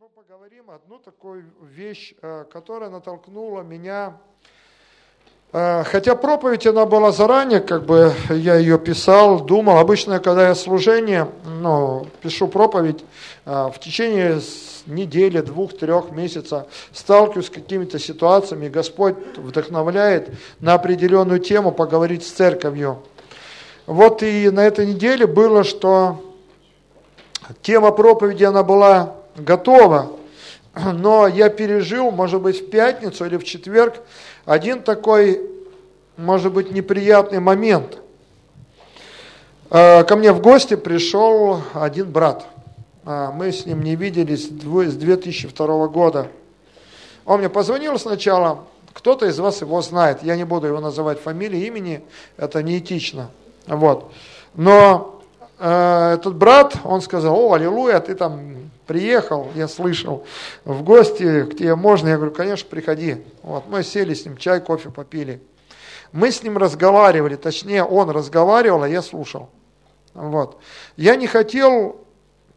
мы поговорим одну такую вещь, э, которая натолкнула меня. Э, хотя проповедь она была заранее, как бы я ее писал, думал. Обычно, когда я служение, ну, пишу проповедь, э, в течение недели, двух, трех месяцев сталкиваюсь с какими-то ситуациями, Господь вдохновляет на определенную тему поговорить с церковью. Вот и на этой неделе было, что тема проповеди, она была готова, но я пережил, может быть, в пятницу или в четверг, один такой, может быть, неприятный момент. Э, ко мне в гости пришел один брат. Э, мы с ним не виделись с 2002 года. Он мне позвонил сначала, кто-то из вас его знает, я не буду его называть фамилией, имени, это неэтично. Вот. Но Э, этот брат, он сказал, о, аллилуйя, ты там приехал, я слышал, в гости к тебе можно? Я говорю, конечно, приходи. Вот, мы сели с ним, чай, кофе попили. Мы с ним разговаривали, точнее, он разговаривал, а я слушал. Вот. Я не хотел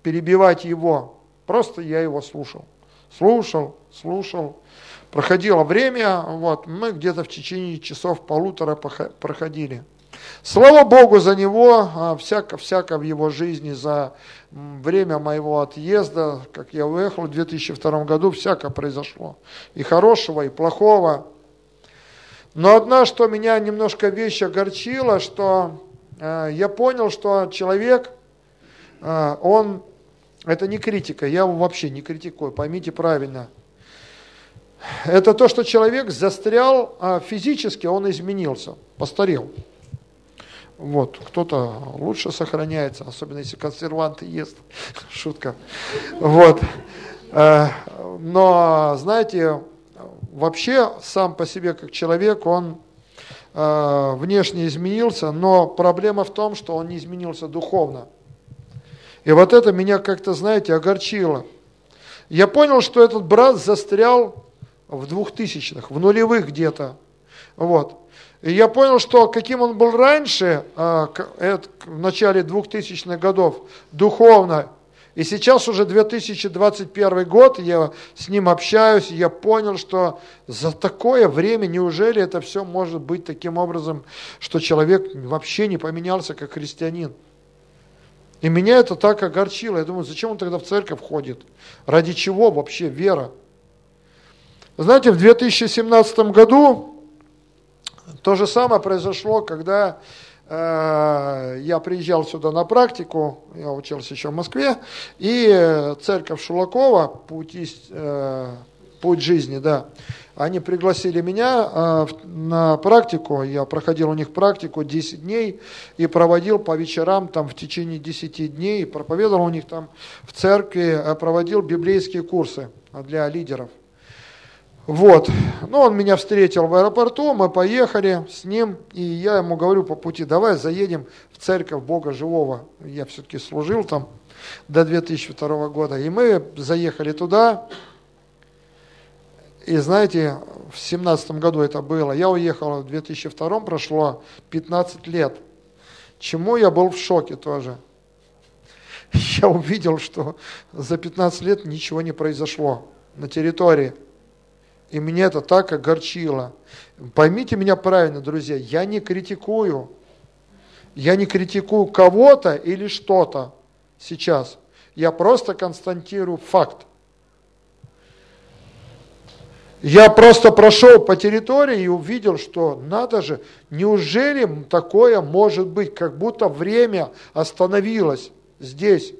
перебивать его, просто я его слушал. Слушал, слушал. Проходило время, вот, мы где-то в течение часов полутора проходили. Слава Богу за него, всяко-всяко в его жизни, за время моего отъезда, как я уехал в 2002 году, всяко произошло. И хорошего, и плохого. Но одна, что меня немножко вещь огорчила, что э, я понял, что человек, э, он, это не критика, я его вообще не критикую, поймите правильно. Это то, что человек застрял а физически, он изменился, постарел. Вот, кто-то лучше сохраняется, особенно если консерванты ест. Шутка. Вот. Э, но, знаете, вообще сам по себе как человек, он э, внешне изменился, но проблема в том, что он не изменился духовно. И вот это меня как-то, знаете, огорчило. Я понял, что этот брат застрял в двухтысячных, в нулевых где-то. Вот. И я понял, что каким он был раньше, а, в начале 2000-х годов, духовно, и сейчас уже 2021 год, я с ним общаюсь, я понял, что за такое время, неужели это все может быть таким образом, что человек вообще не поменялся как христианин? И меня это так огорчило. Я думаю, зачем он тогда в церковь ходит? Ради чего вообще вера? Знаете, в 2017 году то же самое произошло, когда э, я приезжал сюда на практику, я учился еще в Москве, и церковь Шулакова, путь, э, путь жизни, да, они пригласили меня э, на практику, я проходил у них практику 10 дней и проводил по вечерам там в течение 10 дней, проповедовал у них там в церкви, проводил библейские курсы для лидеров. Вот. Ну, он меня встретил в аэропорту, мы поехали с ним, и я ему говорю по пути, давай заедем в церковь Бога Живого. Я все-таки служил там до 2002 года. И мы заехали туда, и знаете, в 17 году это было. Я уехал в 2002, прошло 15 лет. Чему я был в шоке тоже. Я увидел, что за 15 лет ничего не произошло на территории. И мне это так огорчило. Поймите меня правильно, друзья, я не критикую. Я не критикую кого-то или что-то сейчас. Я просто констатирую факт. Я просто прошел по территории и увидел, что надо же, неужели такое может быть, как будто время остановилось здесь.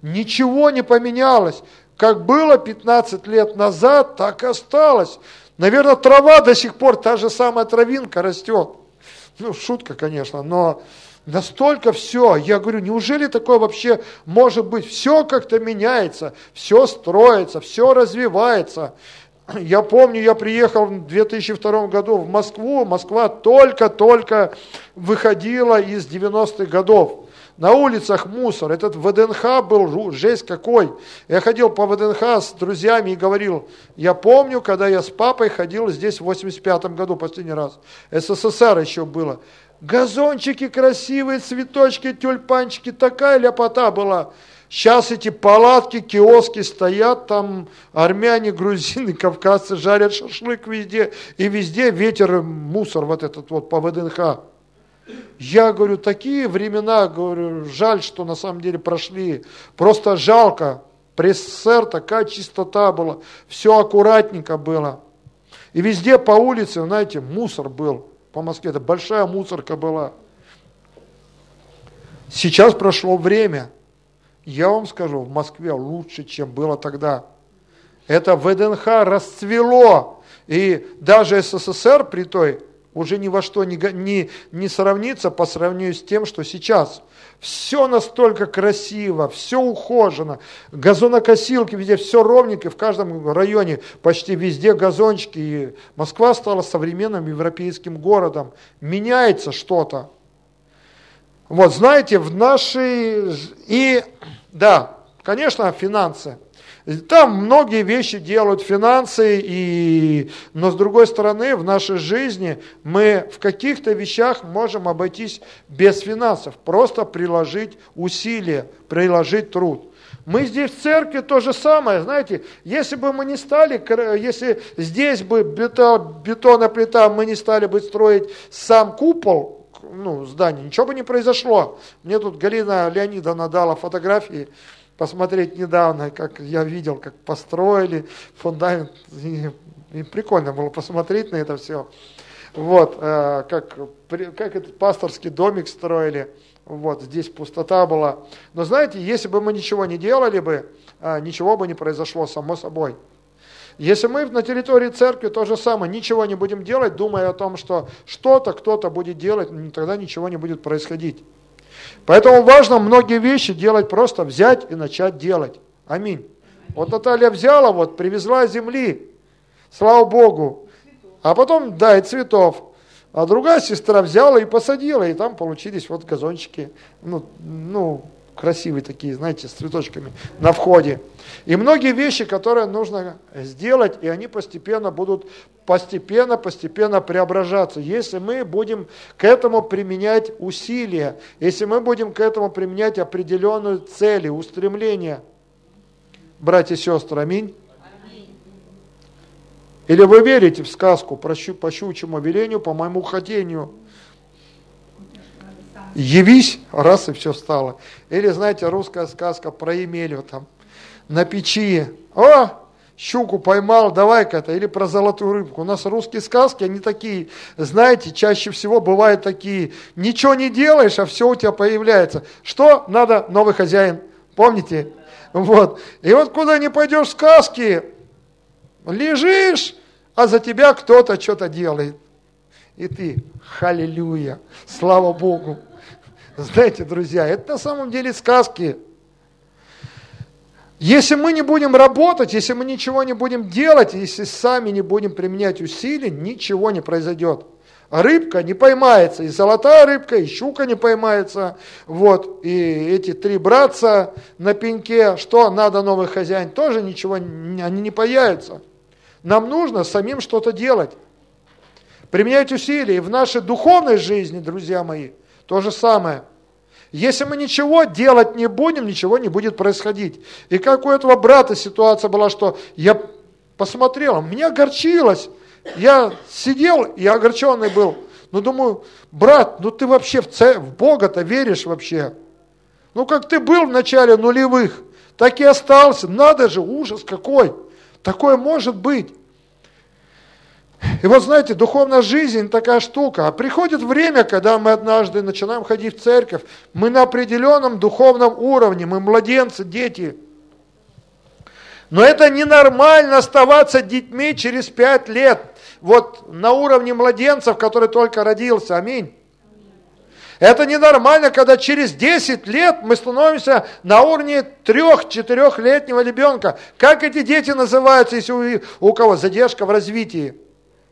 Ничего не поменялось. Как было 15 лет назад, так и осталось. Наверное, трава до сих пор, та же самая травинка растет. Ну, шутка, конечно, но настолько все. Я говорю, неужели такое вообще может быть? Все как-то меняется, все строится, все развивается. Я помню, я приехал в 2002 году в Москву, Москва только-только выходила из 90-х годов на улицах мусор. Этот ВДНХ был жесть какой. Я ходил по ВДНХ с друзьями и говорил, я помню, когда я с папой ходил здесь в 85 году последний раз. СССР еще было. Газончики красивые, цветочки, тюльпанчики, такая ляпота была. Сейчас эти палатки, киоски стоят, там армяне, грузины, кавказцы жарят шашлык везде, и везде ветер, мусор вот этот вот по ВДНХ. Я говорю, такие времена, говорю, жаль, что на самом деле прошли. Просто жалко. При СССР такая чистота была, все аккуратненько было. И везде по улице, знаете, мусор был по Москве. Это большая мусорка была. Сейчас прошло время. Я вам скажу, в Москве лучше, чем было тогда. Это ВДНХ расцвело. И даже СССР при той уже ни во что не, не, не сравнится по сравнению с тем, что сейчас. Все настолько красиво, все ухожено, газонокосилки везде, все ровненько, в каждом районе почти везде газончики. И Москва стала современным европейским городом. Меняется что-то. Вот, знаете, в нашей... И, да, конечно, финансы – там многие вещи делают финансы, и... но с другой стороны, в нашей жизни мы в каких-то вещах можем обойтись без финансов, просто приложить усилия, приложить труд. Мы здесь в церкви то же самое, знаете, если бы мы не стали, если здесь бы бетон, бетонная плита, мы не стали бы строить сам купол, ну, здание, ничего бы не произошло. Мне тут Галина Леонидовна дала фотографии, посмотреть недавно, как я видел, как построили фундамент. И, и прикольно было посмотреть на это все. Вот, э, как, как этот пасторский домик строили. Вот, здесь пустота была. Но знаете, если бы мы ничего не делали бы, э, ничего бы не произошло само собой. Если мы на территории церкви то же самое, ничего не будем делать, думая о том, что что-то кто-то будет делать, тогда ничего не будет происходить. Поэтому важно многие вещи делать просто, взять и начать делать. Аминь. Вот Наталья взяла, вот привезла земли, слава Богу. А потом, да, и цветов. А другая сестра взяла и посадила, и там получились вот газончики. Ну, ну красивые такие, знаете, с цветочками на входе. И многие вещи, которые нужно сделать, и они постепенно будут постепенно, постепенно преображаться. Если мы будем к этому применять усилия, если мы будем к этому применять определенные цели, устремления, братья и сестры, аминь. Или вы верите в сказку по щучьему велению, по моему хотению? Явись, раз и все стало. Или, знаете, русская сказка про Емелю там на печи. О, щуку поймал, давай-ка это. Или про золотую рыбку. У нас русские сказки, они такие, знаете, чаще всего бывают такие, ничего не делаешь, а все у тебя появляется. Что надо, новый хозяин? Помните? Вот. И вот куда не пойдешь сказки, лежишь, а за тебя кто-то что-то делает. И ты, халилюя, слава Богу. Знаете, друзья, это на самом деле сказки. Если мы не будем работать, если мы ничего не будем делать, если сами не будем применять усилий, ничего не произойдет. рыбка не поймается, и золотая рыбка, и щука не поймается. Вот, и эти три братца на пеньке, что надо новый хозяин, тоже ничего, они не появятся. Нам нужно самим что-то делать. Применять усилия. И в нашей духовной жизни, друзья мои, то же самое. Если мы ничего делать не будем, ничего не будет происходить. И как у этого брата ситуация была, что я посмотрел, меня огорчилось. Я сидел и огорченный был. Но думаю, брат, ну ты вообще в, ц... в Бога-то веришь вообще? Ну как ты был в начале нулевых, так и остался. Надо же, ужас какой. Такое может быть. И вот знаете, духовная жизнь такая штука. А приходит время, когда мы однажды начинаем ходить в церковь, мы на определенном духовном уровне, мы младенцы, дети. Но это ненормально оставаться детьми через пять лет. Вот на уровне младенцев, который только родился. Аминь. Это ненормально, когда через 10 лет мы становимся на уровне 3-4-летнего ребенка. Как эти дети называются, если у, у кого задержка в развитии?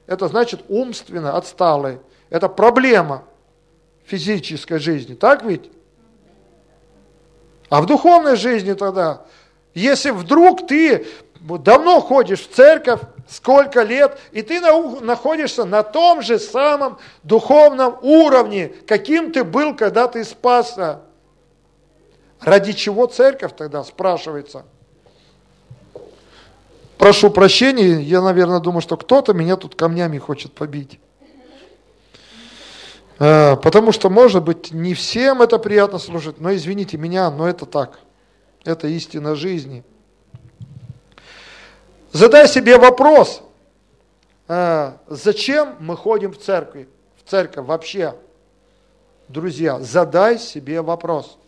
Это значит умственно отсталый. Это проблема физической жизни, так ведь? А в духовной жизни тогда, если вдруг ты давно ходишь в церковь, сколько лет, и ты находишься на том же самом духовном уровне, каким ты был, когда ты спасся. Ради чего церковь тогда, спрашивается? Прошу прощения, я, наверное, думаю, что кто-то меня тут камнями хочет побить. Э, потому что, может быть, не всем это приятно служить, но извините меня, но это так. Это истина жизни. Задай себе вопрос, э, зачем мы ходим в церкви, в церковь вообще? Друзья, задай себе вопрос.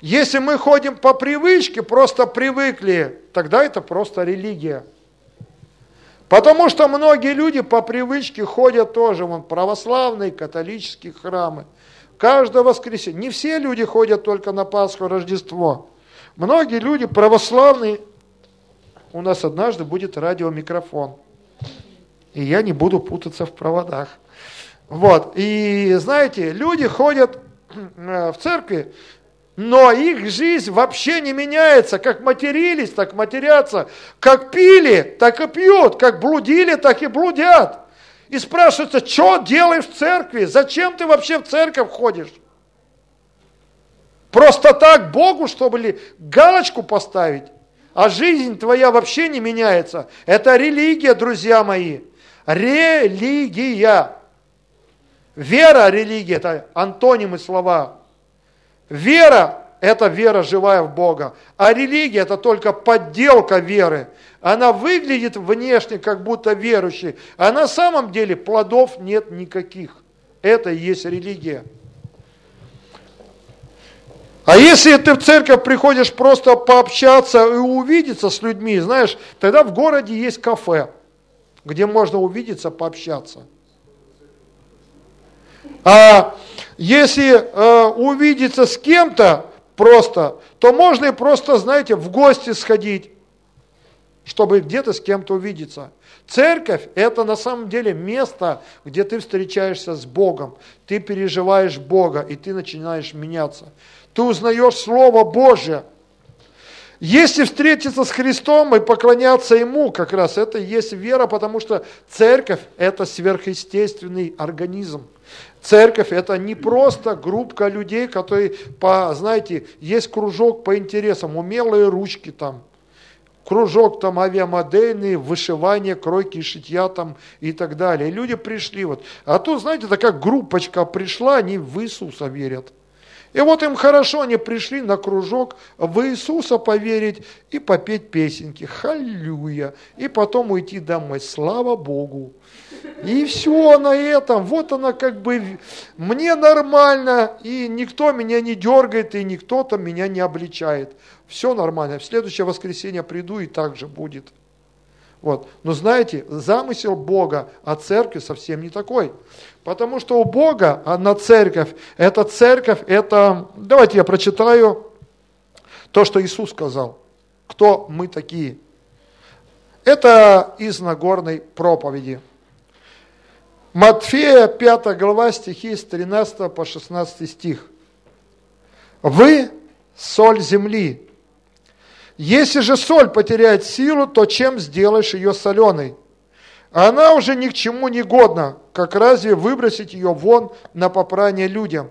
Если мы ходим по привычке, просто привыкли, тогда это просто религия. Потому что многие люди по привычке ходят тоже, вон, православные, католические храмы. Каждое воскресенье. Не все люди ходят только на Пасху, Рождество. Многие люди православные. У нас однажды будет радиомикрофон. И я не буду путаться в проводах. Вот. И знаете, люди ходят э, в церкви но их жизнь вообще не меняется. Как матерились, так матерятся. Как пили, так и пьют. Как блудили, так и блудят. И спрашивается, что делаешь в церкви? Зачем ты вообще в церковь ходишь? Просто так Богу, чтобы ли галочку поставить? А жизнь твоя вообще не меняется. Это религия, друзья мои. Религия. Вера, религия, это антонимы слова. Вера – это вера живая в Бога, а религия – это только подделка веры. Она выглядит внешне, как будто верующий, а на самом деле плодов нет никаких. Это и есть религия. А если ты в церковь приходишь просто пообщаться и увидеться с людьми, знаешь, тогда в городе есть кафе, где можно увидеться, пообщаться. А если э, увидеться с кем-то просто, то можно и просто, знаете, в гости сходить, чтобы где-то с кем-то увидеться. Церковь – это на самом деле место, где ты встречаешься с Богом, ты переживаешь Бога, и ты начинаешь меняться. Ты узнаешь Слово Божье. Если встретиться с Христом и поклоняться Ему, как раз это и есть вера, потому что церковь – это сверхъестественный организм. Церковь – это не просто группка людей, которые, по, знаете, есть кружок по интересам, умелые ручки там, кружок там авиамодельный, вышивание, кройки, шитья там и так далее. И люди пришли вот. А тут, знаете, такая группочка пришла, они в Иисуса верят. И вот им хорошо, они пришли на кружок в Иисуса поверить и попеть песенки. Халлюя. И потом уйти домой. Слава Богу. И все на этом. Вот она как бы, мне нормально, и никто меня не дергает, и никто там меня не обличает. Все нормально. В следующее воскресенье приду, и так же будет. Вот. Но знаете, замысел Бога о церкви совсем не такой. Потому что у Бога на церковь, эта церковь, это, давайте я прочитаю то, что Иисус сказал. Кто мы такие? Это из Нагорной проповеди. Матфея 5 глава стихи с 13 по 16 стих. Вы соль земли. Если же соль потеряет силу, то чем сделаешь ее соленой? Она уже ни к чему не годна, как разве выбросить ее вон на попрание людям?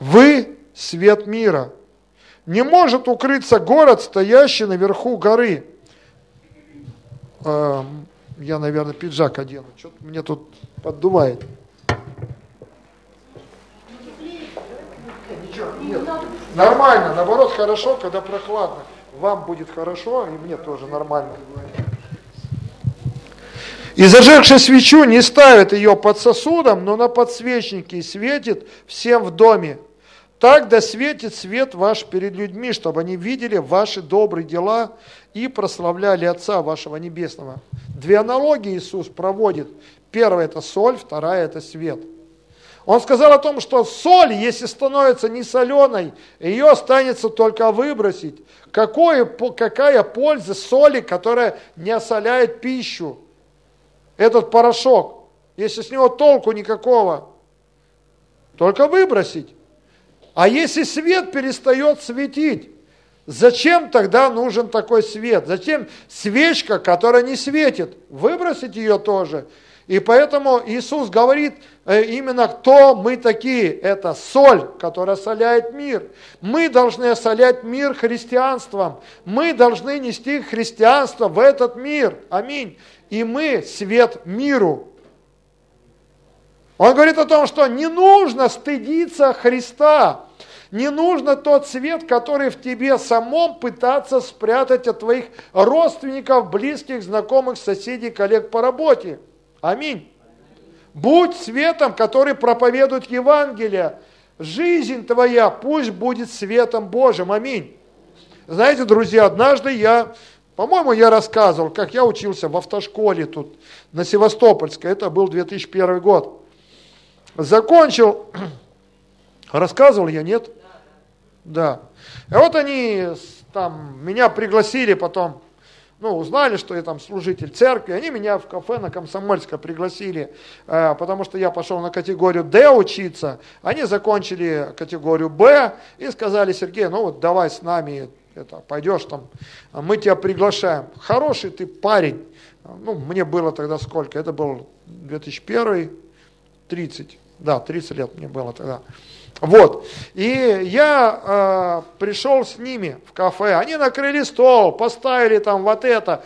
Вы свет мира. Не может укрыться город, стоящий наверху горы. Я, наверное, пиджак одену. Что-то мне тут поддувает. Нет. Нормально, наоборот, хорошо, когда прохладно. Вам будет хорошо, и мне тоже нормально. И зажегший свечу не ставит ее под сосудом, но на подсвечнике и светит всем в доме. Так да светит свет ваш перед людьми, чтобы они видели ваши добрые дела и прославляли Отца вашего Небесного. Две аналогии Иисус проводит. Первая – это соль, вторая – это свет. Он сказал о том, что соль, если становится не соленой, ее останется только выбросить. Какое, какая польза соли, которая не осоляет пищу? Этот порошок, если с него толку никакого, только выбросить. А если свет перестает светить, зачем тогда нужен такой свет? Зачем свечка, которая не светит? Выбросить ее тоже. И поэтому Иисус говорит э, именно, кто мы такие. Это соль, которая соляет мир. Мы должны солять мир христианством. Мы должны нести христианство в этот мир. Аминь. И мы свет миру. Он говорит о том, что не нужно стыдиться Христа. Не нужно тот свет, который в тебе самом пытаться спрятать от твоих родственников, близких, знакомых, соседей, коллег по работе. Аминь. Будь светом, который проповедует Евангелие. Жизнь твоя пусть будет светом Божьим. Аминь. Знаете, друзья, однажды я, по-моему, я рассказывал, как я учился в автошколе тут на Севастопольской. Это был 2001 год. Закончил, рассказывал я, нет? Да. И вот они там меня пригласили потом. Ну, узнали, что я там служитель церкви, они меня в кафе на Комсомольска пригласили, э, потому что я пошел на категорию D учиться, они закончили категорию Б и сказали, Сергей, ну вот давай с нами это, пойдешь там, мы тебя приглашаем. Хороший ты парень, ну, мне было тогда сколько, это был 2001, 30, да, 30 лет мне было тогда. Вот. И я э, пришел с ними в кафе. Они накрыли стол, поставили там вот это,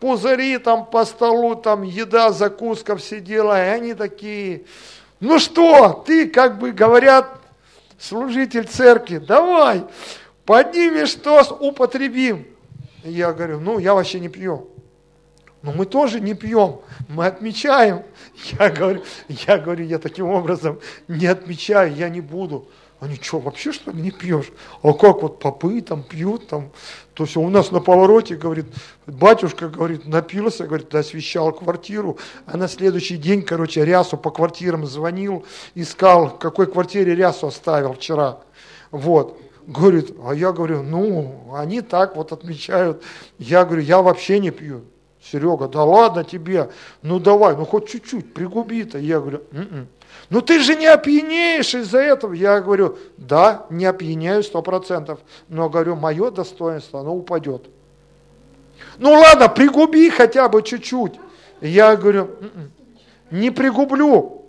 пузыри там по столу, там еда, закуска все дела. И они такие, ну что, ты, как бы говорят, служитель церкви, давай, поднимешь тост, употребим. И я говорю, ну, я вообще не пью. Но мы тоже не пьем, мы отмечаем. Я говорю, я говорю, я таким образом не отмечаю, я не буду. Они что, вообще что ли не пьешь? А как вот попы там пьют там? То есть у нас на повороте, говорит, батюшка, говорит, напился, говорит, освещал квартиру, а на следующий день, короче, рясу по квартирам звонил, искал, в какой квартире рясу оставил вчера. Вот. Говорит, а я говорю, ну, они так вот отмечают. Я говорю, я вообще не пью. Серега, да ладно тебе, ну давай, ну хоть чуть-чуть, пригуби-то. Я говорю, М-м". ну ты же не опьянеешь из-за этого. Я говорю, да, не опьяняю сто процентов, но говорю, мое достоинство, оно упадет. Ну ладно, пригуби хотя бы чуть-чуть. Я говорю, М-м, не пригублю.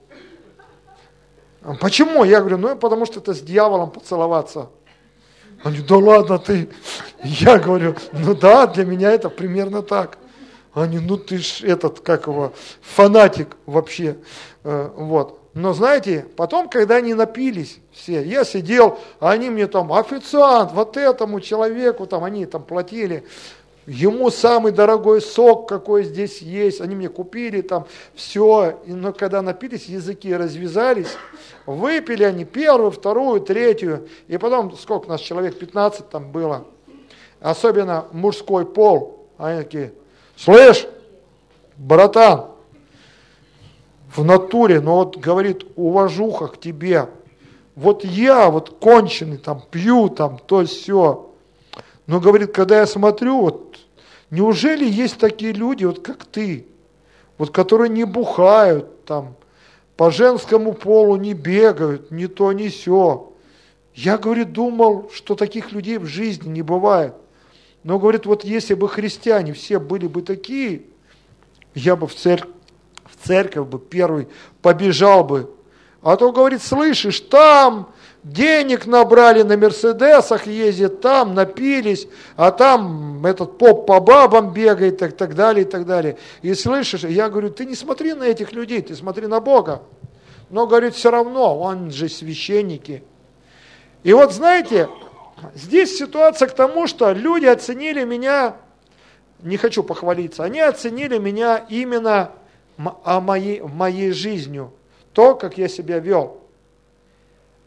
Почему? Я говорю, ну потому что это с дьяволом поцеловаться. Они, да ладно ты. Я говорю, ну да, для меня это примерно так. Они, ну ты ж этот, как его, фанатик вообще. Э, вот. Но знаете, потом, когда они напились все, я сидел, а они мне там, официант, вот этому человеку, там, они там платили, ему самый дорогой сок, какой здесь есть, они мне купили там все, но когда напились, языки развязались, выпили они первую, вторую, третью, и потом, сколько у нас человек, 15 там было, особенно мужской пол, они такие, Слышь, братан, в натуре, но вот говорит, уважуха к тебе. Вот я вот конченый, там, пью, там, то все. Но говорит, когда я смотрю, вот, неужели есть такие люди, вот как ты, вот, которые не бухают, там, по женскому полу не бегают, ни то, ни все. Я, говорит, думал, что таких людей в жизни не бывает. Но говорит, вот если бы христиане все были бы такие, я бы в церковь, в церковь бы первый побежал бы. А то, говорит, слышишь, там денег набрали на Мерседесах, ездят там, напились, а там этот поп по бабам бегает, и так далее, и так далее. И слышишь, я говорю, ты не смотри на этих людей, ты смотри на Бога. Но, говорит, все равно, он же священники. И вот знаете, Здесь ситуация к тому, что люди оценили меня, не хочу похвалиться, они оценили меня именно о моей, моей жизнью, то, как я себя вел.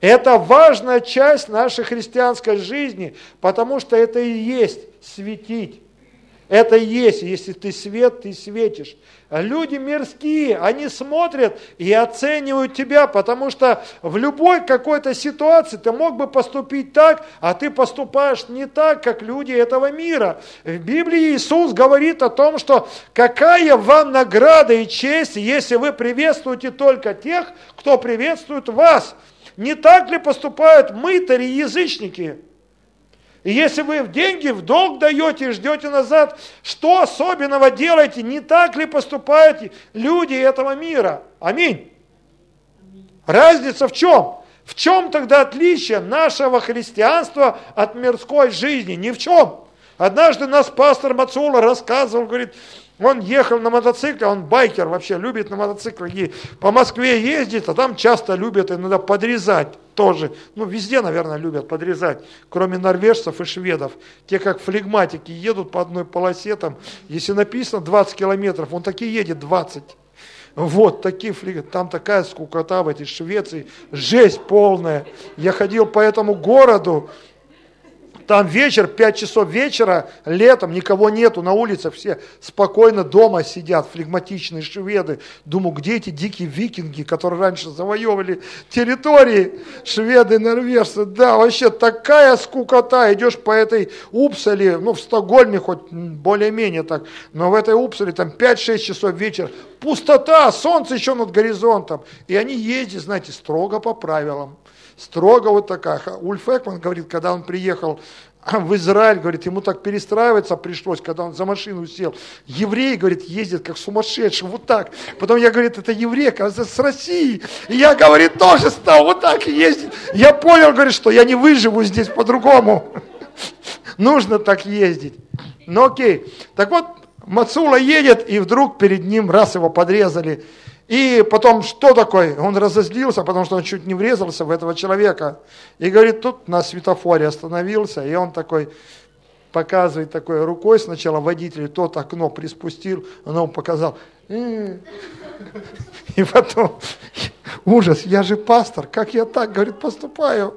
Это важная часть нашей христианской жизни, потому что это и есть светить. Это есть, если ты свет, ты светишь. Люди мирские, они смотрят и оценивают тебя, потому что в любой какой-то ситуации ты мог бы поступить так, а ты поступаешь не так, как люди этого мира. В Библии Иисус говорит о том, что какая вам награда и честь, если вы приветствуете только тех, кто приветствует вас. Не так ли поступают мытари и язычники? И если вы в деньги в долг даете и ждете назад, что особенного делаете? Не так ли поступают люди этого мира? Аминь. Разница в чем? В чем тогда отличие нашего христианства от мирской жизни? Ни в чем. Однажды нас пастор Мацула рассказывал, говорит, он ехал на мотоцикле, он байкер вообще, любит на мотоцикле и по Москве ездит, а там часто любят иногда подрезать тоже. Ну, везде, наверное, любят подрезать, кроме норвежцев и шведов. Те, как флегматики, едут по одной полосе, там, если написано 20 километров, он таки едет 20. Вот такие флиги, там такая скукота в этой Швеции, жесть полная. Я ходил по этому городу, там вечер, 5 часов вечера, летом, никого нету на улице, все спокойно дома сидят, флегматичные шведы. Думаю, где эти дикие викинги, которые раньше завоевывали территории, шведы, норвежцы. Да, вообще такая скукота, идешь по этой Упсале, ну в Стокгольме хоть более-менее так, но в этой Упсале там 5-6 часов вечера, пустота, солнце еще над горизонтом. И они ездят, знаете, строго по правилам строго вот такая. Ульф Экман говорит, когда он приехал в Израиль, говорит, ему так перестраиваться пришлось, когда он за машину сел. Еврей, говорит, ездит как сумасшедший, вот так. Потом я, говорит, это еврей, оказывается, с России. И я, говорит, тоже стал вот так ездить. Я понял, говорит, что я не выживу здесь по-другому. Нужно так ездить. Ну окей. Так вот, Мацула едет, и вдруг перед ним раз его подрезали. И потом, что такое? Он разозлился, потому что он чуть не врезался в этого человека. И говорит, тут на светофоре остановился, и он такой показывает такой рукой сначала водителю, тот окно приспустил, он ему показал. И потом, ужас, я же пастор, как я так, говорит, поступаю?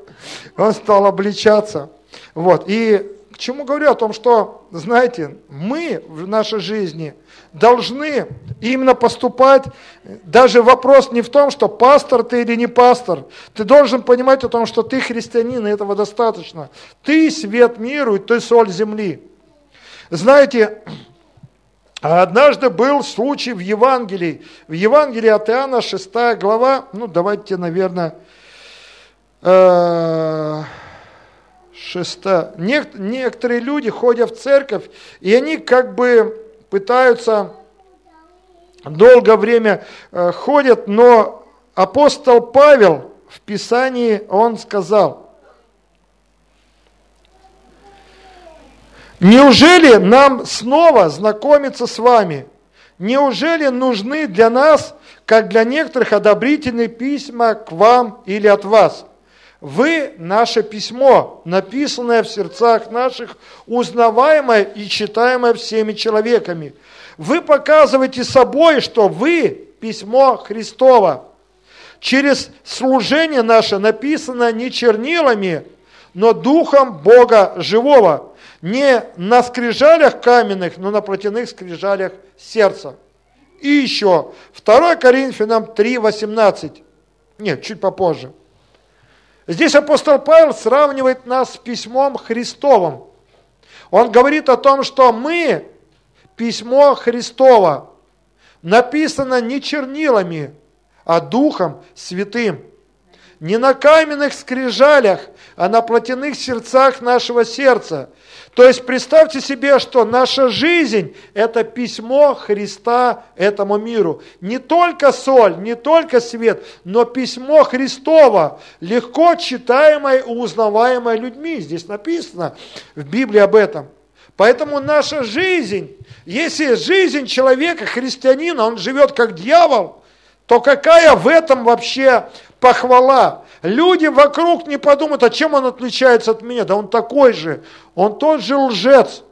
Он стал обличаться. Вот, и чему говорю? О том, что, знаете, мы в нашей жизни – должны именно поступать. Даже вопрос не в том, что пастор ты или не пастор. Ты должен понимать о том, что ты христианин, и этого достаточно. Ты свет миру, и ты соль земли. Знаете, однажды был случай в Евангелии. В Евангелии от Иоанна, 6 глава, ну давайте, наверное, 6. Э, некоторые люди ходят в церковь, и они как бы пытаются, долгое время э, ходят, но апостол Павел в Писании, он сказал, неужели нам снова знакомиться с вами? Неужели нужны для нас, как для некоторых, одобрительные письма к вам или от вас? Вы наше письмо, написанное в сердцах наших, узнаваемое и читаемое всеми человеками. Вы показываете собой, что вы письмо Христово. Через служение наше написано не чернилами, но духом Бога живого. Не на скрижалях каменных, но на плотяных скрижалях сердца. И еще 2 Коринфянам 3,18. Нет, чуть попозже. Здесь апостол Павел сравнивает нас с письмом Христовым. Он говорит о том, что мы, письмо Христово, написано не чернилами, а Духом Святым. Не на каменных скрижалях, а на плотяных сердцах нашего сердца. То есть представьте себе, что наша жизнь – это письмо Христа этому миру. Не только соль, не только свет, но письмо Христово, легко читаемое и узнаваемое людьми. Здесь написано в Библии об этом. Поэтому наша жизнь, если жизнь человека, христианина, он живет как дьявол, то какая в этом вообще похвала? Люди вокруг не подумают, а чем он отличается от меня? Да он такой же. Он тот же лжец.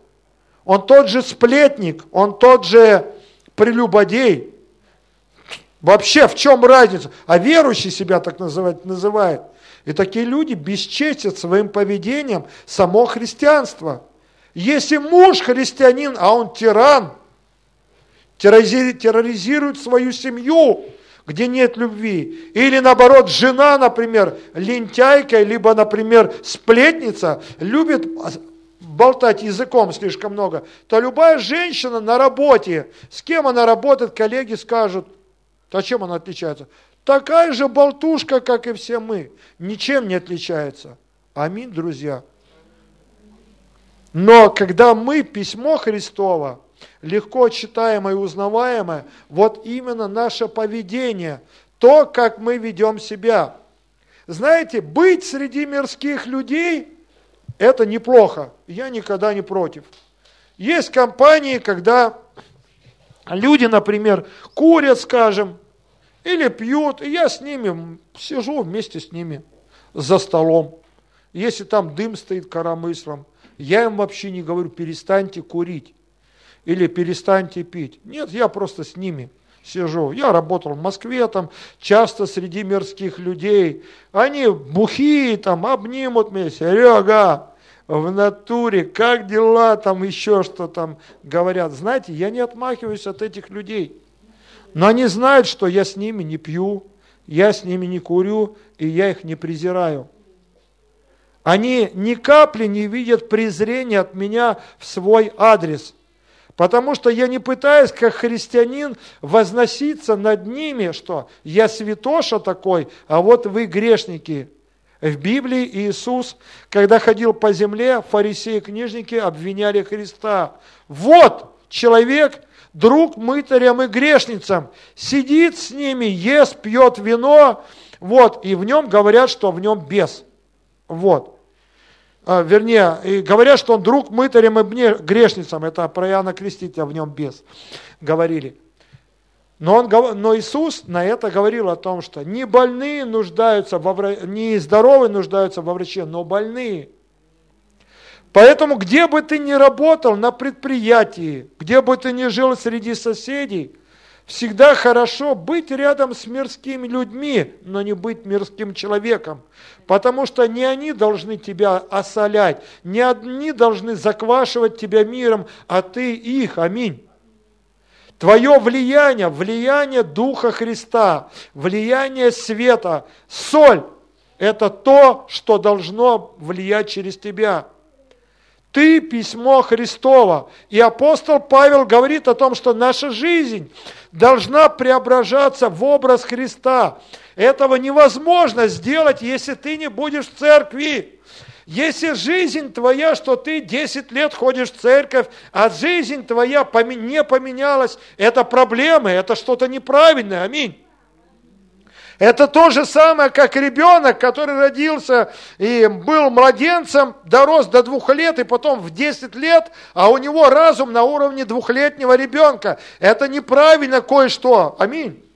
Он тот же сплетник. Он тот же прелюбодей. Вообще в чем разница? А верующий себя так называть, называет. И такие люди бесчестят своим поведением само христианство. Если муж христианин, а он тиран, терроризирует свою семью, где нет любви. Или наоборот, жена, например, лентяйка, либо, например, сплетница, любит болтать языком слишком много, то любая женщина на работе, с кем она работает, коллеги скажут, то чем она отличается? Такая же болтушка, как и все мы, ничем не отличается. Аминь, друзья. Но когда мы письмо Христово, легко читаемое и узнаваемое, вот именно наше поведение, то, как мы ведем себя. Знаете, быть среди мирских людей – это неплохо. Я никогда не против. Есть компании, когда люди, например, курят, скажем, или пьют, и я с ними сижу вместе с ними за столом. Если там дым стоит коромыслом, я им вообще не говорю, перестаньте курить или перестаньте пить. Нет, я просто с ними сижу. Я работал в Москве, там часто среди мирских людей. Они бухие, там обнимут меня, Серега, в натуре, как дела, там еще что там говорят. Знаете, я не отмахиваюсь от этих людей. Но они знают, что я с ними не пью, я с ними не курю, и я их не презираю. Они ни капли не видят презрения от меня в свой адрес. Потому что я не пытаюсь, как христианин, возноситься над ними, что я святоша такой, а вот вы грешники. В Библии Иисус, когда ходил по земле, фарисеи и книжники обвиняли Христа. Вот человек, друг мытарям и грешницам, сидит с ними, ест, пьет вино, вот, и в нем говорят, что в нем бес. Вот вернее, и говорят, что он друг мытарям и грешницам, это про Иоанна Крестителя в нем без, говорили. Но, он, но Иисус на это говорил о том, что не больные нуждаются, во, не здоровые нуждаются во враче, но больные. Поэтому где бы ты ни работал на предприятии, где бы ты ни жил среди соседей – Всегда хорошо быть рядом с мирскими людьми, но не быть мирским человеком. Потому что не они должны тебя осолять, не они должны заквашивать тебя миром, а ты их. Аминь. Твое влияние, влияние Духа Христа, влияние света, соль – это то, что должно влиять через тебя. Ты письмо Христово. И апостол Павел говорит о том, что наша жизнь должна преображаться в образ Христа. Этого невозможно сделать, если ты не будешь в церкви. Если жизнь твоя, что ты 10 лет ходишь в церковь, а жизнь твоя не поменялась, это проблемы, это что-то неправильное. Аминь. Это то же самое, как ребенок, который родился и был младенцем, дорос до двух лет, и потом в 10 лет, а у него разум на уровне двухлетнего ребенка. Это неправильно кое-что. Аминь.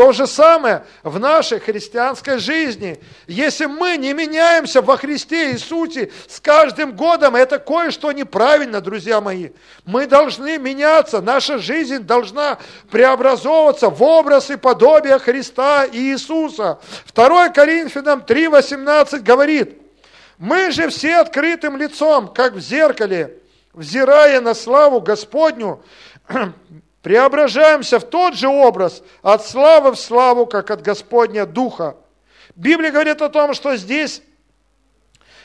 То же самое в нашей христианской жизни. Если мы не меняемся во Христе Иисусе с каждым годом, это кое-что неправильно, друзья мои. Мы должны меняться, наша жизнь должна преобразовываться в образ и подобие Христа и Иисуса. 2 Коринфянам 3,18 говорит, «Мы же все открытым лицом, как в зеркале, взирая на славу Господню, преображаемся в тот же образ, от славы в славу, как от Господня Духа. Библия говорит о том, что здесь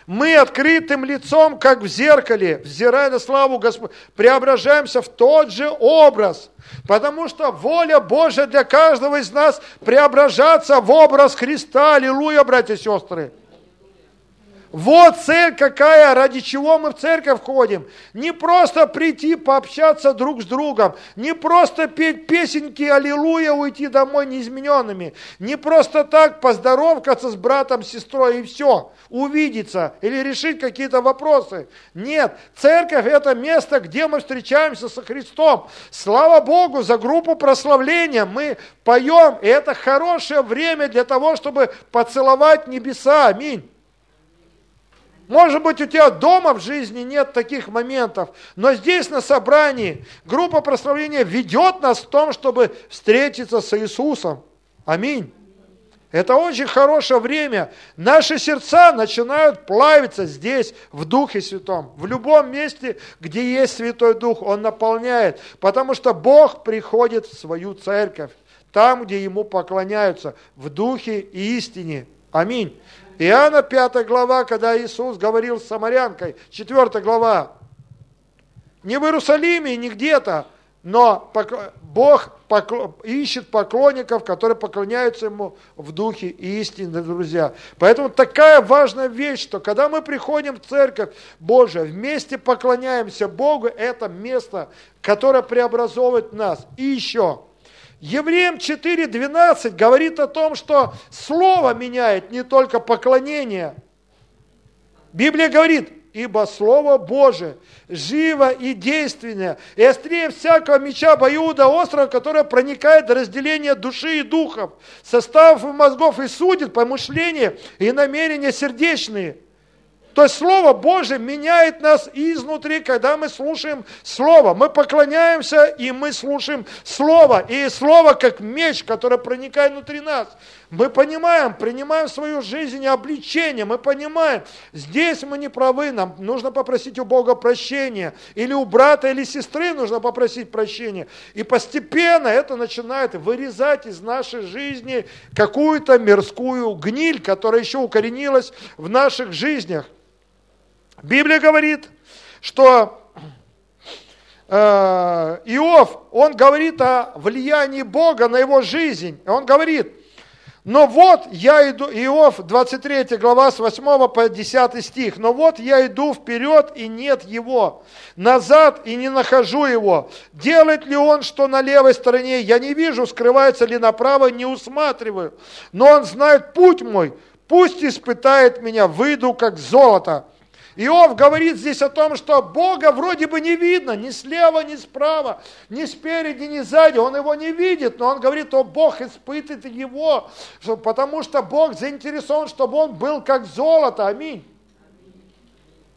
мы открытым лицом, как в зеркале, взирая на славу Господа, преображаемся в тот же образ. Потому что воля Божья для каждого из нас преображаться в образ Христа. Аллилуйя, братья и сестры. Вот цель какая, ради чего мы в церковь ходим. Не просто прийти пообщаться друг с другом, не просто петь песенки «Аллилуйя», уйти домой неизмененными, не просто так поздоровкаться с братом, сестрой и все, увидеться или решить какие-то вопросы. Нет, церковь это место, где мы встречаемся со Христом. Слава Богу за группу прославления. Мы поем, и это хорошее время для того, чтобы поцеловать небеса. Аминь. Может быть, у тебя дома в жизни нет таких моментов, но здесь на собрании группа прославления ведет нас в том, чтобы встретиться с Иисусом. Аминь. Это очень хорошее время. Наши сердца начинают плавиться здесь, в Духе Святом. В любом месте, где есть Святой Дух, Он наполняет. Потому что Бог приходит в свою церковь, там, где Ему поклоняются, в Духе и истине. Аминь. Иоанна 5 глава, когда Иисус говорил с самарянкой, 4 глава, не в Иерусалиме, не где-то, но Бог ищет поклонников, которые поклоняются ему в духе истины, друзья. Поэтому такая важная вещь, что когда мы приходим в церковь Божия, вместе поклоняемся Богу, это место, которое преобразовывает нас. И еще, Евреям 4.12 говорит о том, что Слово меняет не только поклонение. Библия говорит, ибо Слово Божие живо и действенное, и острее всякого меча обоюда острого, которое проникает до разделения души и духов, составов и мозгов и судит помышления и намерения сердечные. То есть Слово Божие меняет нас изнутри, когда мы слушаем Слово. Мы поклоняемся, и мы слушаем Слово. И Слово как меч, который проникает внутри нас. Мы понимаем, принимаем свою жизнь и обличение. Мы понимаем, здесь мы не правы, нам нужно попросить у Бога прощения. Или у брата или сестры нужно попросить прощения. И постепенно это начинает вырезать из нашей жизни какую-то мирскую гниль, которая еще укоренилась в наших жизнях. Библия говорит, что э, Иов, он говорит о влиянии Бога на его жизнь. Он говорит, но вот я иду, Иов, 23 глава, с 8 по 10 стих. Но вот я иду вперед, и нет его. Назад, и не нахожу его. Делает ли он, что на левой стороне? Я не вижу, скрывается ли направо, не усматриваю. Но он знает путь мой. Пусть испытает меня, выйду как золото. Иов говорит здесь о том, что Бога вроде бы не видно, ни слева, ни справа, ни спереди, ни сзади. Он его не видит, но он говорит, о, Бог испытывает его, потому что Бог заинтересован, чтобы он был как золото. Аминь.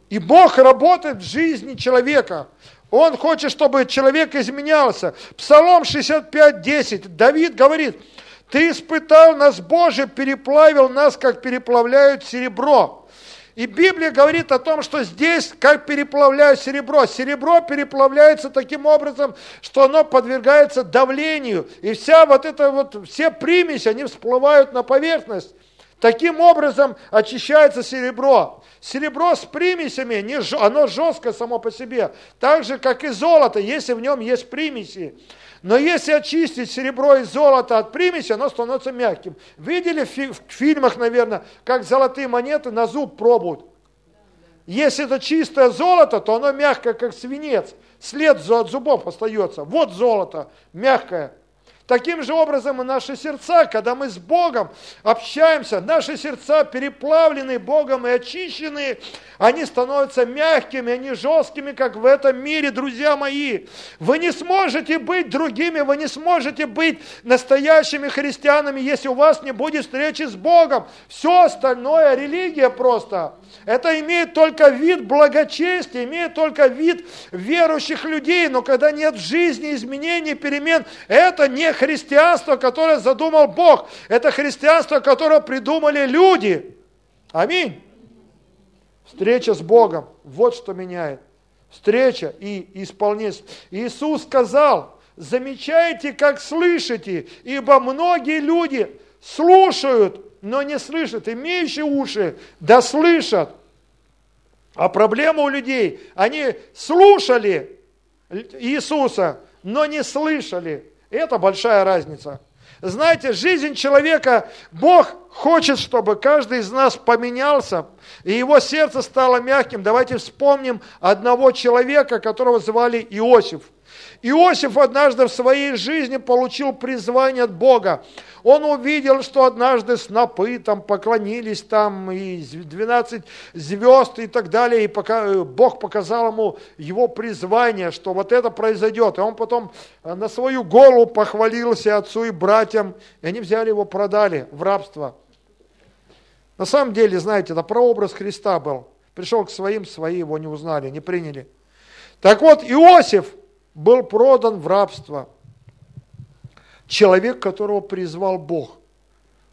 И Бог работает в жизни человека. Он хочет, чтобы человек изменялся. Псалом 65, 10. Давид говорит, ты испытал нас, Боже, переплавил нас, как переплавляют серебро. И Библия говорит о том, что здесь как переплавляют серебро. Серебро переплавляется таким образом, что оно подвергается давлению. И вся вот эта вот, все примеси, они всплывают на поверхность. Таким образом очищается серебро. Серебро с примесями, не, оно жесткое само по себе, так же, как и золото, если в нем есть примеси. Но если очистить серебро и золото от примеси, оно становится мягким. Видели в, фи- в фильмах, наверное, как золотые монеты на зуб пробуют? Если это чистое золото, то оно мягкое, как свинец. След от зубов остается. Вот золото, мягкое. Таким же образом и наши сердца, когда мы с Богом общаемся, наши сердца переплавлены Богом и очищены, они становятся мягкими, они жесткими, как в этом мире, друзья мои. Вы не сможете быть другими, вы не сможете быть настоящими христианами, если у вас не будет встречи с Богом. Все остальное религия просто. Это имеет только вид благочестия, имеет только вид верующих людей, но когда нет жизни изменений, перемен, это не христианство, которое задумал Бог. Это христианство, которое придумали люди. Аминь. Встреча с Богом. Вот что меняет. Встреча и исполнение. Иисус сказал, замечайте, как слышите, ибо многие люди слушают, но не слышат. Имеющие уши, да слышат. А проблема у людей, они слушали Иисуса, но не слышали. Это большая разница. Знаете, жизнь человека, Бог хочет, чтобы каждый из нас поменялся, и его сердце стало мягким. Давайте вспомним одного человека, которого звали Иосиф. Иосиф однажды в своей жизни получил призвание от Бога. Он увидел, что однажды снопы там поклонились там, и 12 звезд и так далее, и пока, э, Бог показал ему его призвание, что вот это произойдет. И он потом э, на свою голову похвалился отцу и братьям, и они взяли его, продали в рабство. На самом деле, знаете, это прообраз Христа был. Пришел к своим, свои его не узнали, не приняли. Так вот, Иосиф был продан в рабство. Человек, которого призвал Бог,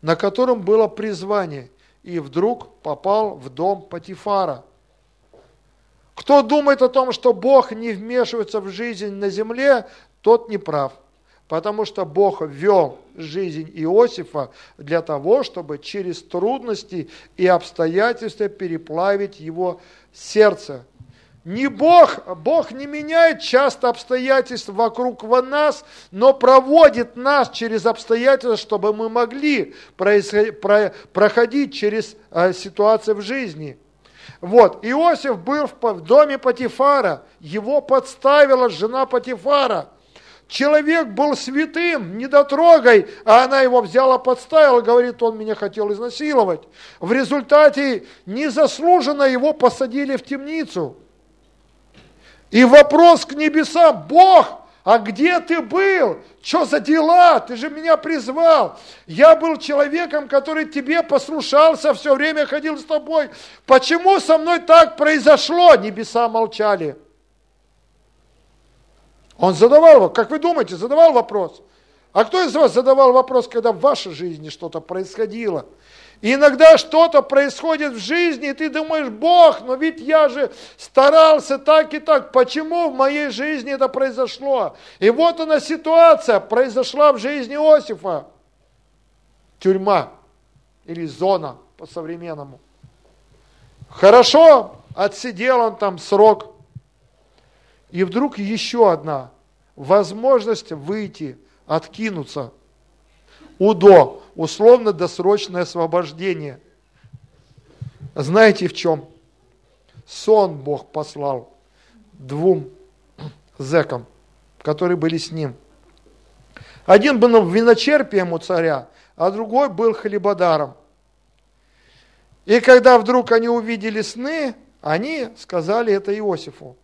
на котором было призвание, и вдруг попал в дом Патифара. Кто думает о том, что Бог не вмешивается в жизнь на земле, тот не прав. Потому что Бог вел жизнь Иосифа для того, чтобы через трудности и обстоятельства переплавить его сердце. Не Бог, Бог не меняет часто обстоятельств вокруг нас, но проводит нас через обстоятельства, чтобы мы могли проходить через э, ситуации в жизни. Вот, Иосиф был в доме Патифара, его подставила жена Патифара. Человек был святым, недотрогой, а она его взяла, подставила, говорит, он меня хотел изнасиловать. В результате незаслуженно его посадили в темницу. И вопрос к небесам, Бог, а где ты был? Что за дела? Ты же меня призвал. Я был человеком, который тебе послушался, все время ходил с тобой. Почему со мной так произошло? Небеса молчали. Он задавал, как вы думаете, задавал вопрос. А кто из вас задавал вопрос, когда в вашей жизни что-то происходило? И иногда что-то происходит в жизни, и ты думаешь, Бог, но ведь я же старался так и так, почему в моей жизни это произошло? И вот она ситуация произошла в жизни Иосифа. Тюрьма или зона по-современному. Хорошо, отсидел он там срок. И вдруг еще одна возможность выйти, откинуться. УДО условно-досрочное освобождение. Знаете в чем? Сон Бог послал двум зекам, которые были с ним. Один был виночерпием у царя, а другой был хлебодаром. И когда вдруг они увидели сны, они сказали это Иосифу.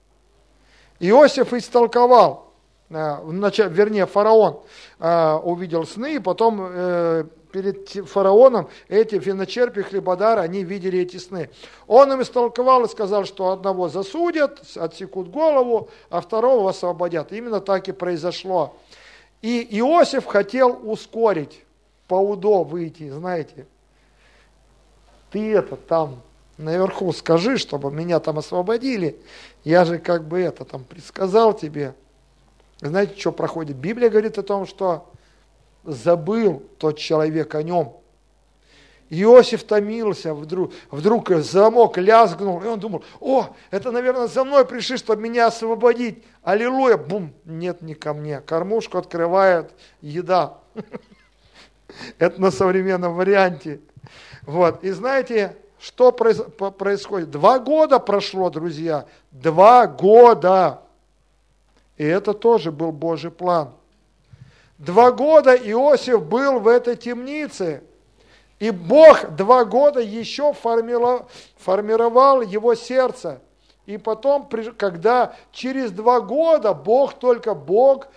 Иосиф истолковал, вернее, фараон э, увидел сны, и потом э, перед фараоном эти виночерпи, хлебодары, они видели эти сны. Он им истолковал и сказал, что одного засудят, отсекут голову, а второго освободят. Именно так и произошло. И Иосиф хотел ускорить, по УДО выйти, знаете. Ты это там наверху скажи, чтобы меня там освободили. Я же как бы это там предсказал тебе. Знаете, что проходит? Библия говорит о том, что забыл тот человек о нем. Иосиф томился, вдруг, вдруг замок лязгнул, и он думал, о, это, наверное, за мной пришли, чтобы меня освободить. Аллилуйя, бум, нет, не ко мне. Кормушку открывает, еда. Это на современном варианте. Вот, и знаете, что происходит? Два года прошло, друзья, два года. И это тоже был Божий план. Два года Иосиф был в этой темнице, и Бог два года еще формировал его сердце. И потом, когда через два года Бог, только Бог,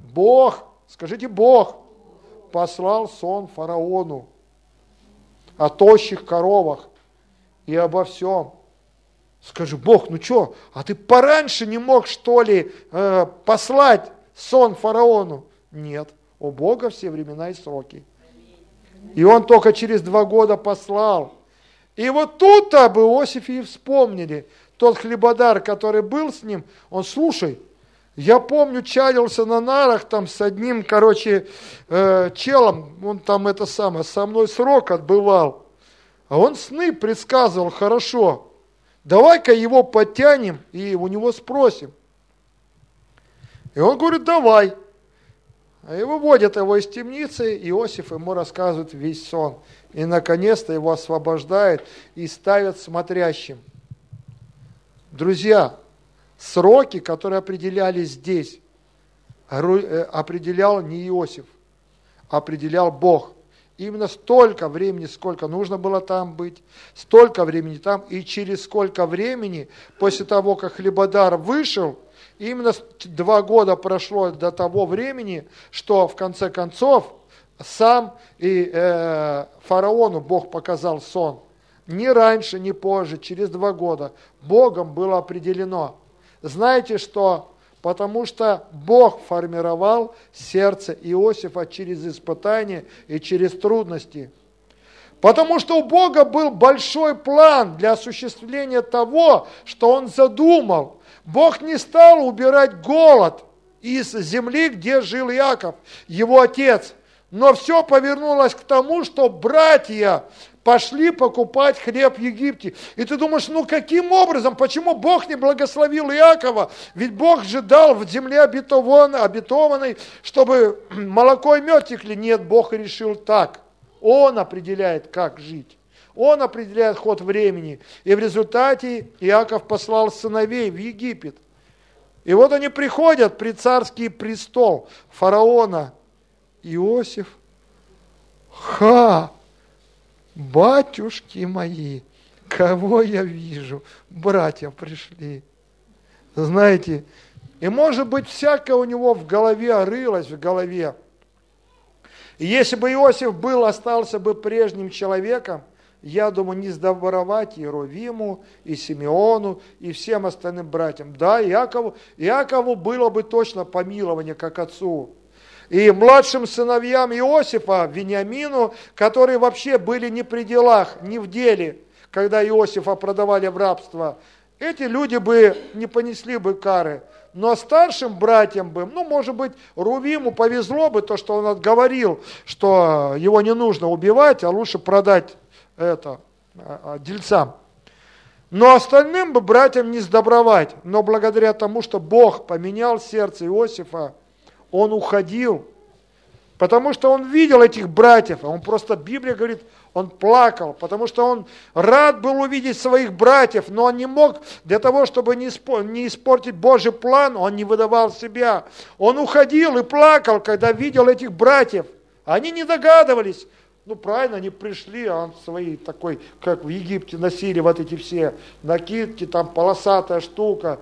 Бог, скажите Бог, послал сон фараону о тощих коровах и обо всем. Скажи, Бог, ну что, а ты пораньше не мог, что ли, э, послать сон фараону? Нет, у Бога все времена и сроки. И он только через два года послал. И вот тут-то об Иосифе и вспомнили. Тот хлебодар, который был с ним, он, слушай, я помню, чадился на нарах там с одним, короче, э, челом, он там это самое, со мной срок отбывал. А он сны предсказывал хорошо. Давай-ка его подтянем и у него спросим. И он говорит, давай. И выводят его из темницы, Иосиф ему рассказывает весь сон. И наконец-то его освобождает и ставят смотрящим. Друзья, сроки, которые определялись здесь, э, определял не Иосиф, определял Бог. Именно столько времени, сколько нужно было там быть, столько времени там, и через сколько времени, после того, как хлебодар вышел – именно два года прошло до того времени, что в конце концов сам и э, фараону Бог показал сон. Ни раньше, ни позже, через два года Богом было определено. Знаете что? Потому что Бог формировал сердце Иосифа через испытания и через трудности. Потому что у Бога был большой план для осуществления того, что Он задумал. Бог не стал убирать голод из земли, где жил Яков, его отец. Но все повернулось к тому, что братья пошли покупать хлеб в Египте. И ты думаешь, ну каким образом, почему Бог не благословил Иакова? Ведь Бог же дал в земле обетованной, чтобы молоко и мед текли. Нет, Бог решил так. Он определяет, как жить. Он определяет ход времени. И в результате Иаков послал сыновей в Египет. И вот они приходят при царский престол фараона. Иосиф. Ха! Батюшки мои, кого я вижу? Братья пришли. Знаете, и может быть всякое у него в голове рылось, в голове. И если бы Иосиф был, остался бы прежним человеком, я думаю, не сдобровать и Ровиму, и Симеону, и всем остальным братьям. Да, Иакову, Иакову было бы точно помилование, как отцу. И младшим сыновьям Иосифа, Вениамину, которые вообще были не при делах, не в деле, когда Иосифа продавали в рабство, эти люди бы не понесли бы кары. Но старшим братьям бы, ну, может быть, Рувиму повезло бы то, что он отговорил, что его не нужно убивать, а лучше продать это а, а, дельцам. Но остальным бы братьям не сдобровать. Но благодаря тому, что Бог поменял сердце Иосифа, он уходил, потому что он видел этих братьев, а он просто, Библия говорит, он плакал, потому что он рад был увидеть своих братьев, но он не мог для того, чтобы не испортить Божий план, он не выдавал себя. Он уходил и плакал, когда видел этих братьев. Они не догадывались, ну, правильно, они пришли, а он свои такой, как в Египте носили вот эти все накидки, там полосатая штука.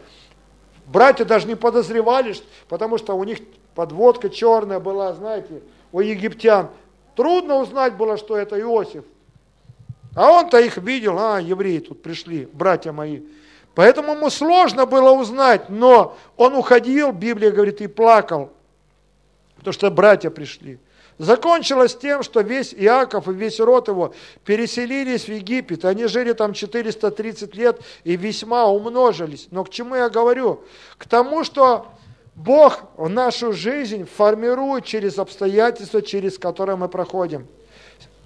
Братья даже не подозревали, потому что у них подводка черная была, знаете, у египтян. Трудно узнать было, что это Иосиф. А он-то их видел, а, евреи тут пришли, братья мои. Поэтому ему сложно было узнать, но он уходил, Библия говорит, и плакал, потому что братья пришли. Закончилось тем, что весь Иаков и весь род его переселились в Египет. Они жили там 430 лет и весьма умножились. Но к чему я говорю? К тому, что Бог нашу жизнь формирует через обстоятельства, через которые мы проходим.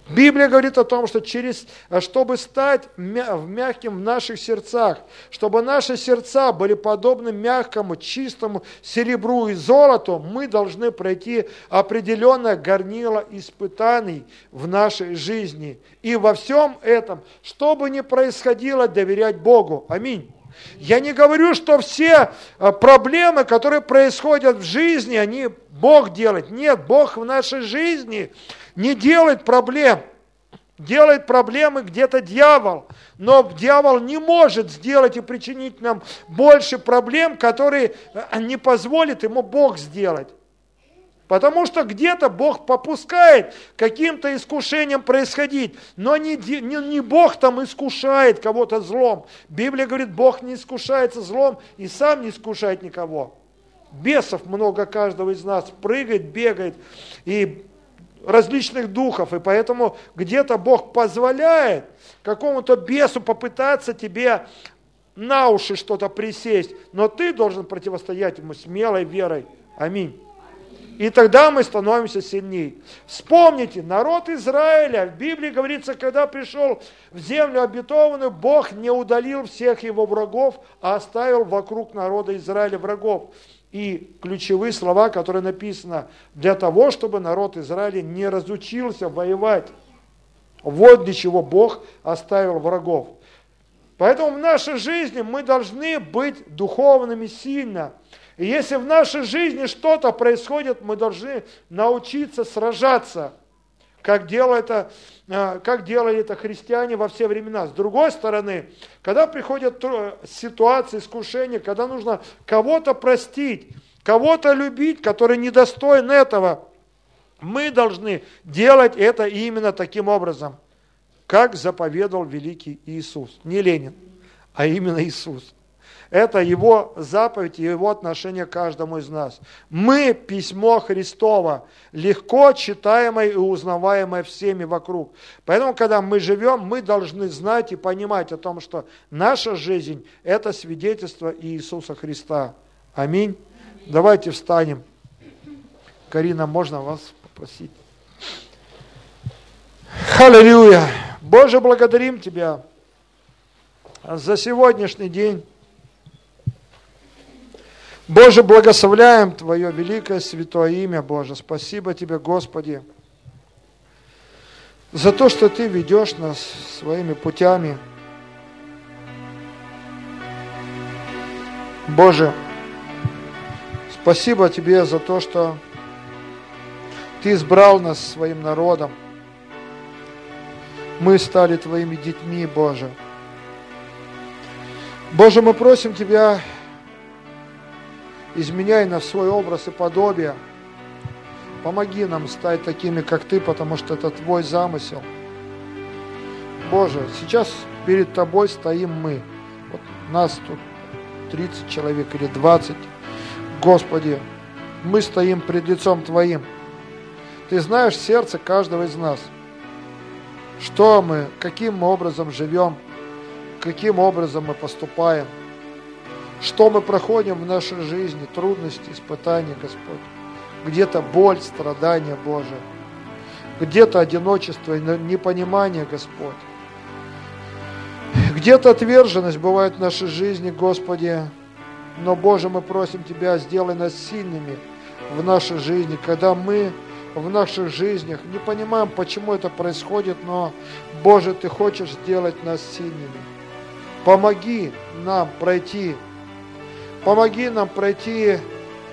Библия говорит о том, что через, чтобы стать мягким в наших сердцах, чтобы наши сердца были подобны мягкому, чистому серебру и золоту, мы должны пройти определенное горнило испытаний в нашей жизни. И во всем этом, что бы ни происходило, доверять Богу. Аминь. Я не говорю, что все э, проблемы, которые происходят в жизни, они Бог делает. Нет, Бог в нашей жизни не делает проблем. Делает проблемы где-то дьявол. Но дьявол не может сделать и причинить нам больше проблем, которые э, не позволит ему Бог сделать. Потому что где-то Бог попускает каким-то искушением происходить, но не, не, не Бог там искушает кого-то злом. Библия говорит, Бог не искушается злом и сам не искушает никого. Бесов много каждого из нас прыгает, бегает, и различных духов, и поэтому где-то Бог позволяет какому-то бесу попытаться тебе на уши что-то присесть, но ты должен противостоять ему смелой верой. Аминь. И тогда мы становимся сильнее. Вспомните, народ Израиля, в Библии говорится, когда пришел в землю обетованную, Бог не удалил всех его врагов, а оставил вокруг народа Израиля врагов. И ключевые слова, которые написаны, для того, чтобы народ Израиля не разучился воевать. Вот для чего Бог оставил врагов. Поэтому в нашей жизни мы должны быть духовными сильно. И если в нашей жизни что-то происходит, мы должны научиться сражаться, как, делают это, как делали это христиане во все времена. С другой стороны, когда приходят ситуации, искушения, когда нужно кого-то простить, кого-то любить, который недостоин этого, мы должны делать это именно таким образом, как заповедовал великий Иисус. Не Ленин, а именно Иисус. Это его заповедь и его отношение к каждому из нас. Мы письмо Христово, легко читаемое и узнаваемое всеми вокруг. Поэтому, когда мы живем, мы должны знать и понимать о том, что наша жизнь – это свидетельство Иисуса Христа. Аминь. Давайте встанем. Карина, можно вас попросить? Аллилуйя! Боже, благодарим Тебя за сегодняшний день. Боже, благословляем Твое великое святое имя, Боже. Спасибо Тебе, Господи, за то, что Ты ведешь нас своими путями. Боже, спасибо Тебе за то, что Ты избрал нас своим народом. Мы стали Твоими детьми, Боже. Боже, мы просим Тебя, изменяй нас свой образ и подобие. Помоги нам стать такими, как Ты, потому что это Твой замысел. Боже, сейчас перед Тобой стоим мы. Вот нас тут 30 человек или 20. Господи, мы стоим пред лицом Твоим. Ты знаешь сердце каждого из нас. Что мы, каким образом живем, каким образом мы поступаем, что мы проходим в нашей жизни, трудности, испытания, Господь. Где-то боль, страдания, Боже. Где-то одиночество, непонимание, Господь. Где-то отверженность бывает в нашей жизни, Господи, но, Боже, мы просим Тебя, сделай нас сильными в нашей жизни, когда мы в наших жизнях не понимаем, почему это происходит, но, Боже, Ты хочешь сделать нас сильными. Помоги нам пройти, помоги нам пройти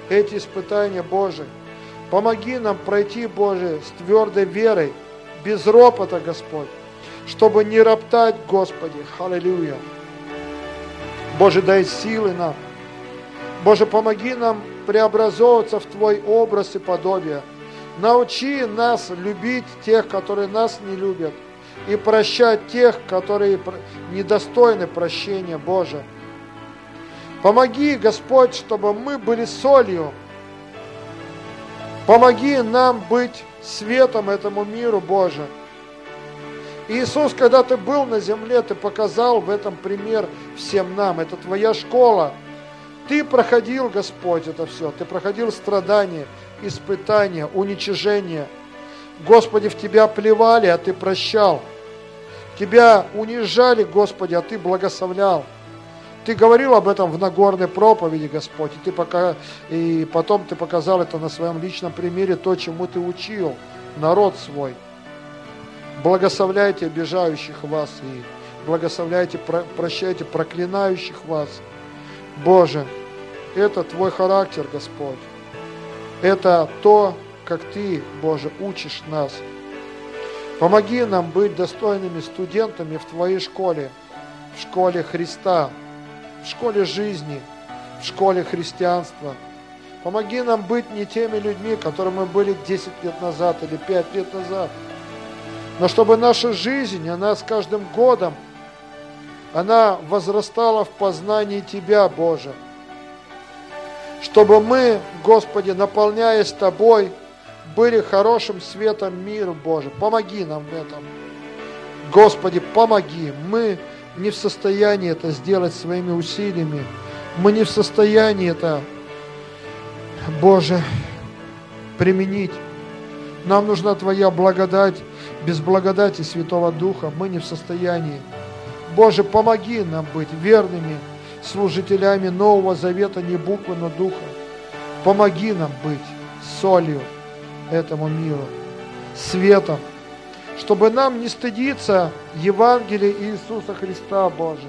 эти испытания, Боже. Помоги нам пройти, Боже, с твердой верой, без ропота, Господь чтобы не роптать, Господи. Аллилуйя. Боже, дай силы нам. Боже, помоги нам преобразовываться в Твой образ и подобие. Научи нас любить тех, которые нас не любят, и прощать тех, которые недостойны прощения, Боже. Помоги, Господь, чтобы мы были солью. Помоги нам быть светом этому миру, Боже. Иисус, когда ты был на земле, ты показал в этом пример всем нам. Это твоя школа. Ты проходил, Господь, это все. Ты проходил страдания, испытания, уничижение. Господи, в Тебя плевали, а Ты прощал. Тебя унижали, Господи, а Ты благословлял. Ты говорил об этом в Нагорной проповеди, Господь, и, ты пока, и потом Ты показал это на своем личном примере, то, чему Ты учил народ свой. Благословляйте обижающих вас и благословляйте, прощайте проклинающих вас. Боже, это Твой характер, Господь. Это то, как Ты, Боже, учишь нас. Помоги нам быть достойными студентами в Твоей школе, в школе Христа, в школе жизни, в школе христианства. Помоги нам быть не теми людьми, которыми мы были 10 лет назад или 5 лет назад – но чтобы наша жизнь, она с каждым годом, она возрастала в познании Тебя, Боже. Чтобы мы, Господи, наполняясь Тобой, были хорошим светом миру, Боже. Помоги нам в этом. Господи, помоги. Мы не в состоянии это сделать своими усилиями. Мы не в состоянии это, Боже, применить. Нам нужна Твоя благодать без благодати Святого Духа мы не в состоянии. Боже, помоги нам быть верными служителями Нового Завета, не буквы, но Духа. Помоги нам быть солью этому миру, светом, чтобы нам не стыдиться Евангелия Иисуса Христа, Боже,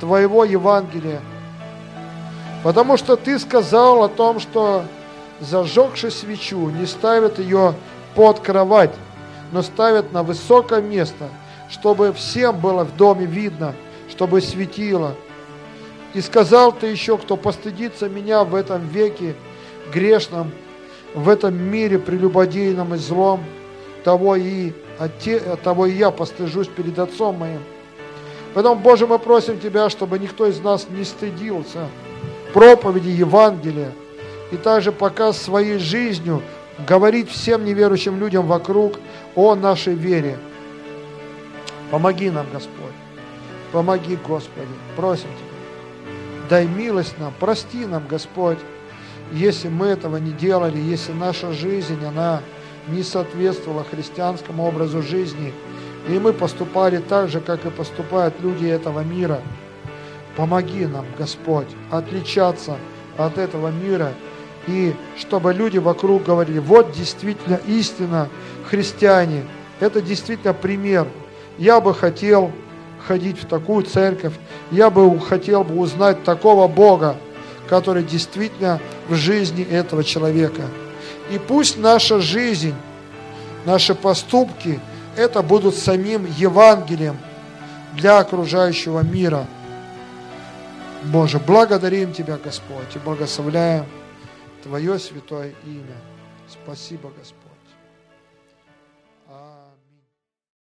Твоего Евангелия. Потому что Ты сказал о том, что зажегший свечу не ставят ее под кровать, но ставят на высокое место, чтобы всем было в доме видно, чтобы светило. И сказал ты еще, кто постыдится меня в этом веке грешном, в этом мире прелюбодейном и злом, того и, того и я постыжусь перед Отцом моим. Поэтому, Боже, мы просим Тебя, чтобы никто из нас не стыдился проповеди Евангелия, и также показ своей жизнью говорить всем неверующим людям вокруг о нашей вере. Помоги нам, Господь. Помоги, Господи. Просим Тебя. Дай милость нам, прости нам, Господь, если мы этого не делали, если наша жизнь, она не соответствовала христианскому образу жизни, и мы поступали так же, как и поступают люди этого мира. Помоги нам, Господь, отличаться от этого мира, и чтобы люди вокруг говорили, вот действительно истина, христиане, это действительно пример. Я бы хотел ходить в такую церковь, я бы хотел бы узнать такого Бога, который действительно в жизни этого человека. И пусть наша жизнь, наши поступки, это будут самим Евангелием для окружающего мира. Боже, благодарим Тебя, Господь, и благословляем Твое святое имя. Спасибо, Господь.